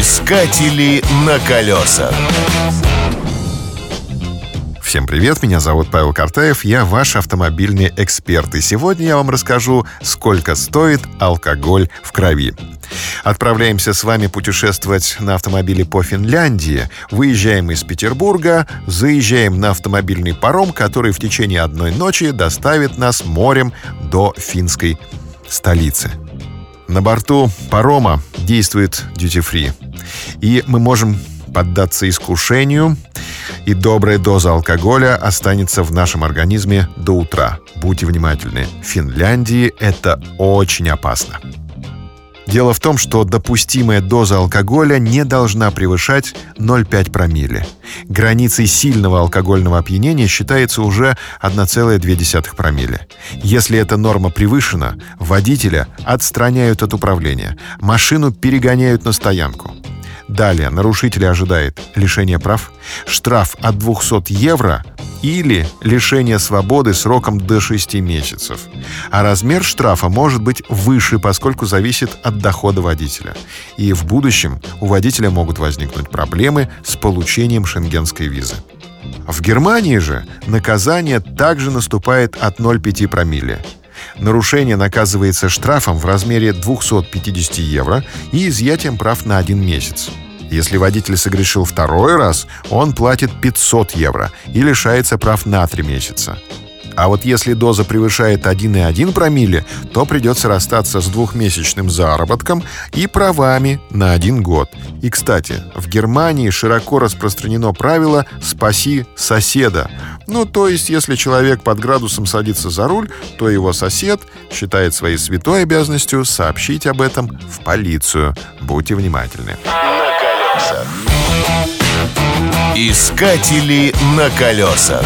Искатели на колесах. Всем привет, меня зовут Павел Картаев, я ваш автомобильный эксперт. И сегодня я вам расскажу, сколько стоит алкоголь в крови. Отправляемся с вами путешествовать на автомобиле по Финляндии. Выезжаем из Петербурга, заезжаем на автомобильный паром, который в течение одной ночи доставит нас морем до финской столицы. На борту парома действует duty-free. И мы можем поддаться искушению, и добрая доза алкоголя останется в нашем организме до утра. Будьте внимательны. В Финляндии это очень опасно. Дело в том, что допустимая доза алкоголя не должна превышать 0,5 промилле. Границей сильного алкогольного опьянения считается уже 1,2 промилле. Если эта норма превышена, водителя отстраняют от управления, машину перегоняют на стоянку. Далее нарушителя ожидает лишение прав, штраф от 200 евро или лишение свободы сроком до 6 месяцев. А размер штрафа может быть выше, поскольку зависит от дохода водителя. И в будущем у водителя могут возникнуть проблемы с получением шенгенской визы. В Германии же наказание также наступает от 0,5 промилле. Нарушение наказывается штрафом в размере 250 евро и изъятием прав на один месяц. Если водитель согрешил второй раз, он платит 500 евро и лишается прав на 3 месяца. А вот если доза превышает 1,1 промилле, то придется расстаться с двухмесячным заработком и правами на один год. И, кстати, в Германии широко распространено правило «спаси соседа». Ну, то есть, если человек под градусом садится за руль, то его сосед считает своей святой обязанностью сообщить об этом в полицию. Будьте внимательны. Искатели на колесах.